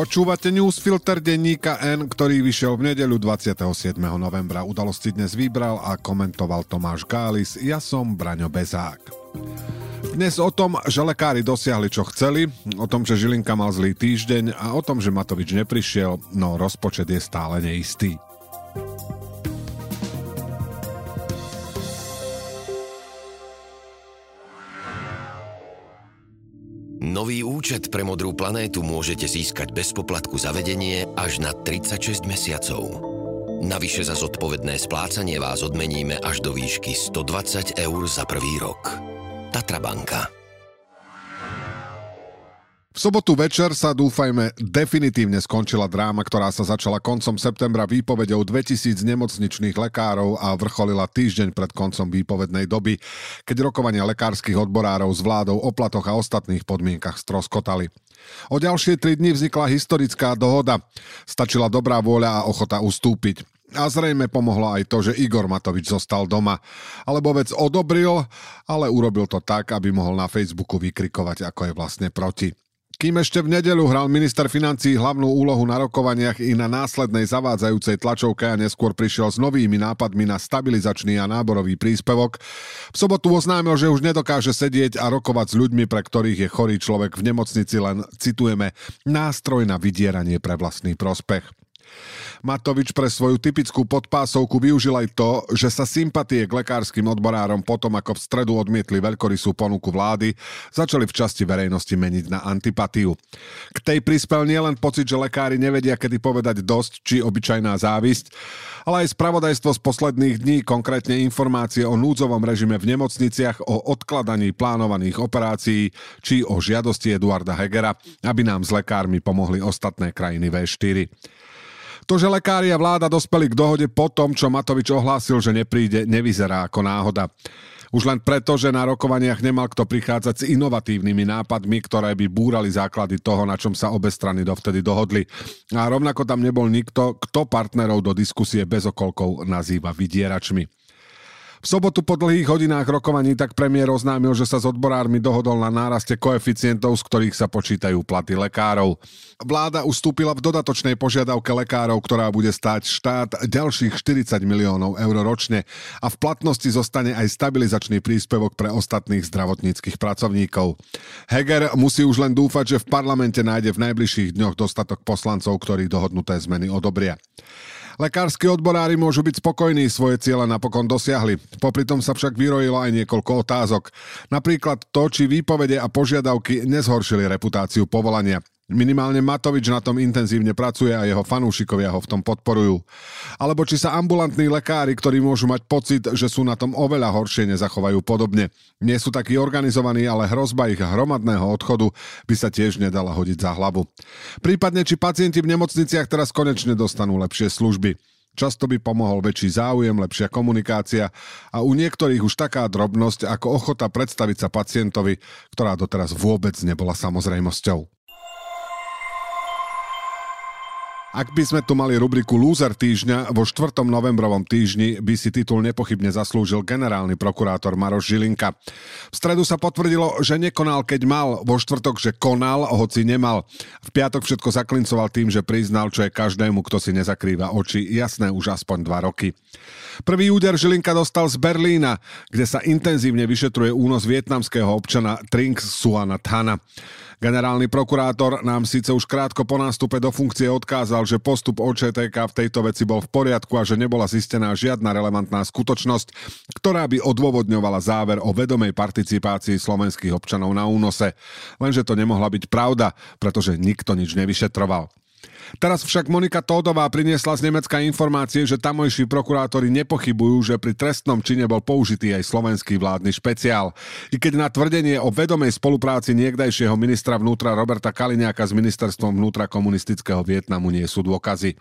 Počúvate newsfilter denníka N, ktorý vyšiel v nedeľu 27. novembra. Udalosti dnes vybral a komentoval Tomáš Gális. Ja som Braňo Bezák. Dnes o tom, že lekári dosiahli čo chceli, o tom, že Žilinka mal zlý týždeň a o tom, že Matovič neprišiel, no rozpočet je stále neistý. Nový účet pre Modrú planétu môžete získať bez poplatku za vedenie až na 36 mesiacov. Navyše za zodpovedné splácanie vás odmeníme až do výšky 120 eur za prvý rok. Tatra Banka. V sobotu večer sa, dúfajme, definitívne skončila dráma, ktorá sa začala koncom septembra výpovedou 2000 nemocničných lekárov a vrcholila týždeň pred koncom výpovednej doby, keď rokovania lekárskych odborárov s vládou o platoch a ostatných podmienkach stroskotali. O ďalšie tri dni vznikla historická dohoda. Stačila dobrá vôľa a ochota ustúpiť. A zrejme pomohlo aj to, že Igor Matovič zostal doma. Alebo vec odobril, ale urobil to tak, aby mohol na Facebooku vykrikovať, ako je vlastne proti. Kým ešte v nedelu hral minister financí hlavnú úlohu na rokovaniach i na následnej zavádzajúcej tlačovke a neskôr prišiel s novými nápadmi na stabilizačný a náborový príspevok, v sobotu oznámil, že už nedokáže sedieť a rokovať s ľuďmi, pre ktorých je chorý človek v nemocnici len, citujeme, nástroj na vydieranie pre vlastný prospech. Matovič pre svoju typickú podpásovku využil aj to, že sa sympatie k lekárskym odborárom potom, ako v stredu odmietli veľkorysú ponuku vlády, začali v časti verejnosti meniť na antipatiu. K tej prispel nielen pocit, že lekári nevedia, kedy povedať dosť, či obyčajná závisť, ale aj spravodajstvo z posledných dní, konkrétne informácie o núdzovom režime v nemocniciach, o odkladaní plánovaných operácií, či o žiadosti Eduarda Hegera, aby nám s lekármi pomohli ostatné krajiny V4. To, že lekári a vláda dospeli k dohode po tom, čo Matovič ohlásil, že nepríde, nevyzerá ako náhoda. Už len preto, že na rokovaniach nemal kto prichádzať s inovatívnymi nápadmi, ktoré by búrali základy toho, na čom sa obe strany dovtedy dohodli. A rovnako tam nebol nikto, kto partnerov do diskusie bez okolkov nazýva vydieračmi. V sobotu po dlhých hodinách rokovaní tak premiér oznámil, že sa s odborármi dohodol na náraste koeficientov, z ktorých sa počítajú platy lekárov. Vláda ustúpila v dodatočnej požiadavke lekárov, ktorá bude stáť štát ďalších 40 miliónov eur ročne a v platnosti zostane aj stabilizačný príspevok pre ostatných zdravotníckých pracovníkov. Heger musí už len dúfať, že v parlamente nájde v najbližších dňoch dostatok poslancov, ktorí dohodnuté zmeny odobria. Lekársky odborári môžu byť spokojní, svoje ciele napokon dosiahli. Popri tom sa však vyrojilo aj niekoľko otázok. Napríklad to, či výpovede a požiadavky nezhoršili reputáciu povolania. Minimálne Matovič na tom intenzívne pracuje a jeho fanúšikovia ho v tom podporujú. Alebo či sa ambulantní lekári, ktorí môžu mať pocit, že sú na tom oveľa horšie, nezachovajú podobne. Nie sú takí organizovaní, ale hrozba ich hromadného odchodu by sa tiež nedala hodiť za hlavu. Prípadne, či pacienti v nemocniciach teraz konečne dostanú lepšie služby. Často by pomohol väčší záujem, lepšia komunikácia a u niektorých už taká drobnosť ako ochota predstaviť sa pacientovi, ktorá doteraz vôbec nebola samozrejmosťou. Ak by sme tu mali rubriku Loser týždňa, vo 4. novembrovom týždni by si titul nepochybne zaslúžil generálny prokurátor Maroš Žilinka. V stredu sa potvrdilo, že nekonal, keď mal, vo štvrtok, že konal, hoci nemal. V piatok všetko zaklincoval tým, že priznal, čo je každému, kto si nezakrýva oči, jasné už aspoň dva roky. Prvý úder Žilinka dostal z Berlína, kde sa intenzívne vyšetruje únos vietnamského občana Trink Suana Thana. Generálny prokurátor nám síce už krátko po nástupe do funkcie odkázal, že postup OČTK v tejto veci bol v poriadku a že nebola zistená žiadna relevantná skutočnosť, ktorá by odôvodňovala záver o vedomej participácii slovenských občanov na únose. Lenže to nemohla byť pravda, pretože nikto nič nevyšetroval. Teraz však Monika Tódová priniesla z Nemecka informácie, že tamojší prokurátori nepochybujú, že pri trestnom čine bol použitý aj slovenský vládny špeciál. I keď na tvrdenie o vedomej spolupráci niekdajšieho ministra vnútra Roberta Kaliňáka s ministerstvom vnútra komunistického Vietnamu nie sú dôkazy.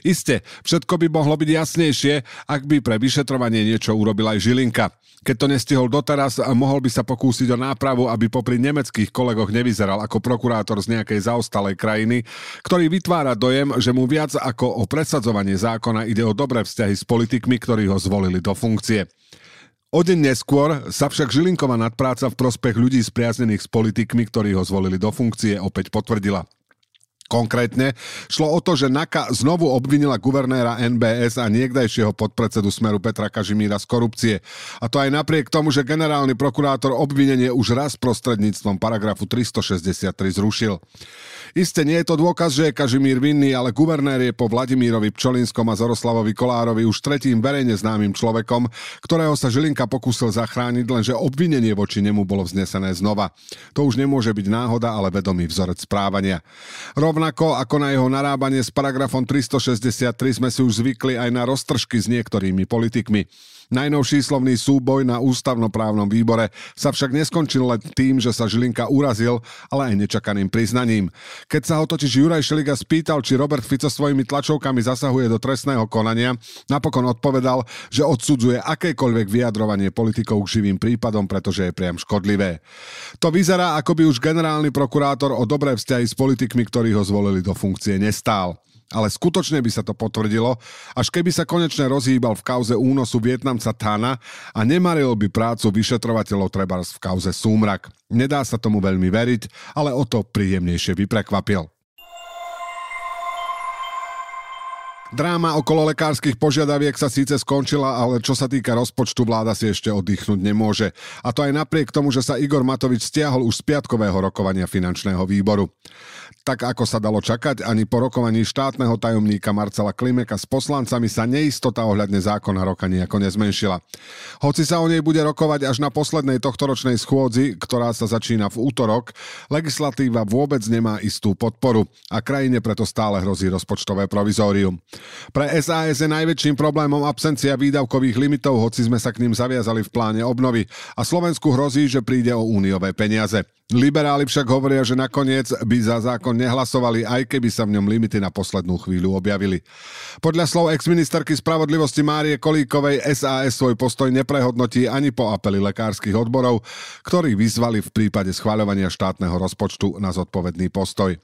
Isté, všetko by mohlo byť jasnejšie, ak by pre vyšetrovanie niečo urobil aj Žilinka. Keď to nestihol doteraz, mohol by sa pokúsiť o nápravu, aby popri nemeckých kolegoch nevyzeral ako prokurátor z nejakej zaostalej krajiny, ktorý vytvára dojem, že mu viac ako o presadzovanie zákona ide o dobré vzťahy s politikmi, ktorí ho zvolili do funkcie. O deň neskôr sa však Žilinková nadpráca v prospech ľudí spriaznených s politikmi, ktorí ho zvolili do funkcie, opäť potvrdila. Konkrétne šlo o to, že NAKA znovu obvinila guvernéra NBS a niekdajšieho podpredsedu Smeru Petra Kažimíra z korupcie. A to aj napriek tomu, že generálny prokurátor obvinenie už raz prostredníctvom paragrafu 363 zrušil. Isté nie je to dôkaz, že je Kažimír vinný, ale guvernér je po Vladimírovi Pčolinskom a Zoroslavovi Kolárovi už tretím verejne známym človekom, ktorého sa Žilinka pokúsil zachrániť, lenže obvinenie voči nemu bolo vznesené znova. To už nemôže byť náhoda, ale vedomý vzorec správania. Rovnako ako na jeho narábanie s paragrafom 363 sme si už zvykli aj na roztržky s niektorými politikmi. Najnovší slovný súboj na ústavnoprávnom výbore sa však neskončil len tým, že sa Žilinka urazil, ale aj nečakaným priznaním. Keď sa ho totiž Juraj Šeliga spýtal, či Robert Fico svojimi tlačovkami zasahuje do trestného konania, napokon odpovedal, že odsudzuje akékoľvek vyjadrovanie politikov k živým prípadom, pretože je priam škodlivé. To vyzerá, ako by už generálny prokurátor o dobré vzťahy s politikmi, ktorí ho zvolili do funkcie, nestál. Ale skutočne by sa to potvrdilo, až keby sa konečne rozhýbal v kauze únosu Vietnamca Tana a nemaril by prácu vyšetrovateľov trebárs v kauze Súmrak. Nedá sa tomu veľmi veriť, ale o to príjemnejšie vyprekvapil. Dráma okolo lekárskych požiadaviek sa síce skončila, ale čo sa týka rozpočtu, vláda si ešte oddychnúť nemôže. A to aj napriek tomu, že sa Igor Matovič stiahol už z piatkového rokovania finančného výboru. Tak ako sa dalo čakať, ani po rokovaní štátneho tajomníka Marcela Klimeka s poslancami sa neistota ohľadne zákona roka nejako nezmenšila. Hoci sa o nej bude rokovať až na poslednej tohtoročnej schôdzi, ktorá sa začína v útorok, legislatíva vôbec nemá istú podporu a krajine preto stále hrozí rozpočtové provizórium. Pre SAS je najväčším problémom absencia výdavkových limitov, hoci sme sa k ním zaviazali v pláne obnovy a Slovensku hrozí, že príde o úniové peniaze. Liberáli však hovoria, že nakoniec by za zákon nehlasovali, aj keby sa v ňom limity na poslednú chvíľu objavili. Podľa slov exministerky spravodlivosti Márie Kolíkovej SAS svoj postoj neprehodnotí ani po apeli lekárskych odborov, ktorí vyzvali v prípade schváľovania štátneho rozpočtu na zodpovedný postoj.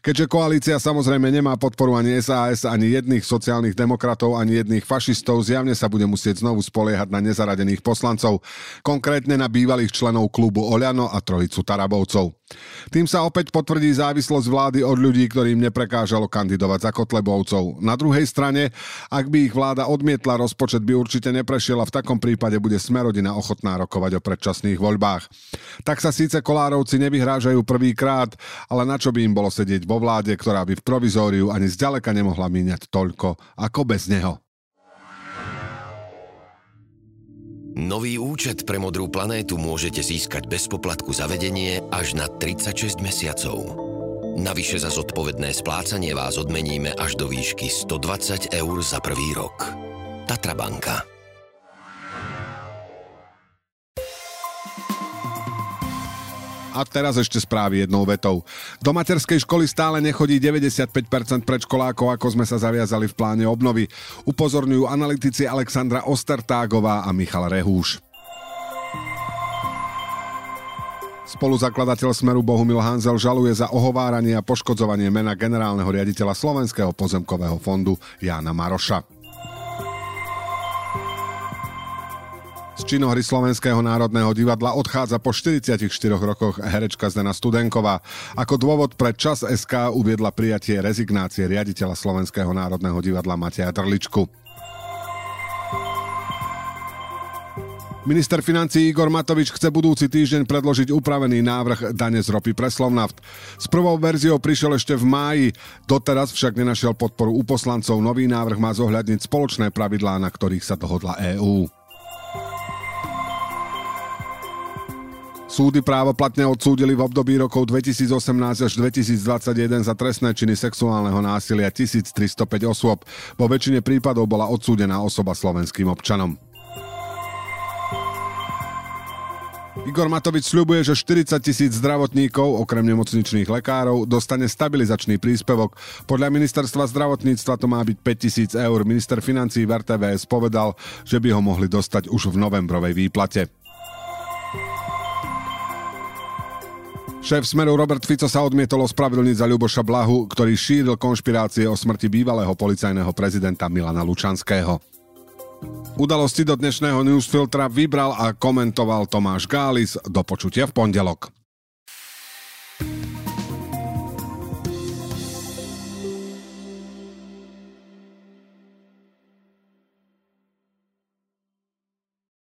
Keďže koalícia samozrejme nemá podporu ani SAS, ani jedných sociálnych demokratov, ani jedných fašistov, zjavne sa bude musieť znovu spoliehať na nezaradených poslancov, konkrétne na bývalých členov klubu Oľano a trojicu Tarabovcov. Tým sa opäť potvrdí závislosť vlády od ľudí, ktorým neprekážalo kandidovať za Kotlebovcov. Na druhej strane, ak by ich vláda odmietla, rozpočet by určite neprešiel a v takom prípade bude Smerodina ochotná rokovať o predčasných voľbách. Tak sa síce Kolárovci nevyhrážajú prvýkrát, ale na čo by im bolo sedieť vo vláde, ktorá by v provizóriu ani zďaleka nemohla míňať toľko ako bez neho. Nový účet pre modrú planétu môžete získať bez poplatku za vedenie až na 36 mesiacov. Navyše za zodpovedné splácanie vás odmeníme až do výšky 120 eur za prvý rok. Tatra banka. A teraz ešte správy jednou vetou. Do materskej školy stále nechodí 95% predškolákov, ako sme sa zaviazali v pláne obnovy. Upozorňujú analytici Alexandra Ostertágová a Michal Rehúš. Spoluzakladateľ Smeru Bohumil Hanzel žaluje za ohováranie a poškodzovanie mena generálneho riaditeľa Slovenského pozemkového fondu Jána Maroša. Činohry Slovenského národného divadla odchádza po 44 rokoch herečka Zdena Studenková. Ako dôvod pre čas SK uviedla prijatie rezignácie riaditeľa Slovenského národného divadla Mateja Drličku. Minister financí Igor Matovič chce budúci týždeň predložiť upravený návrh dane z ropy pre Slovnaft. S prvou verziou prišiel ešte v máji, doteraz však nenašiel podporu u poslancov. Nový návrh má zohľadniť spoločné pravidlá, na ktorých sa dohodla EÚ. Súdy právoplatne odsúdili v období rokov 2018 až 2021 za trestné činy sexuálneho násilia 1305 osôb. Vo väčšine prípadov bola odsúdená osoba slovenským občanom. Igor Matovič sľubuje, že 40 tisíc zdravotníkov, okrem nemocničných lekárov, dostane stabilizačný príspevok. Podľa ministerstva zdravotníctva to má byť 5 tisíc eur. Minister financí v RTVS povedal, že by ho mohli dostať už v novembrovej výplate. Šéf Smeru Robert Fico sa odmietol ospravedlniť za Ľuboša Blahu, ktorý šíril konšpirácie o smrti bývalého policajného prezidenta Milana Lučanského. Udalosti do dnešného newsfiltra vybral a komentoval Tomáš Gális. Do počutia v pondelok.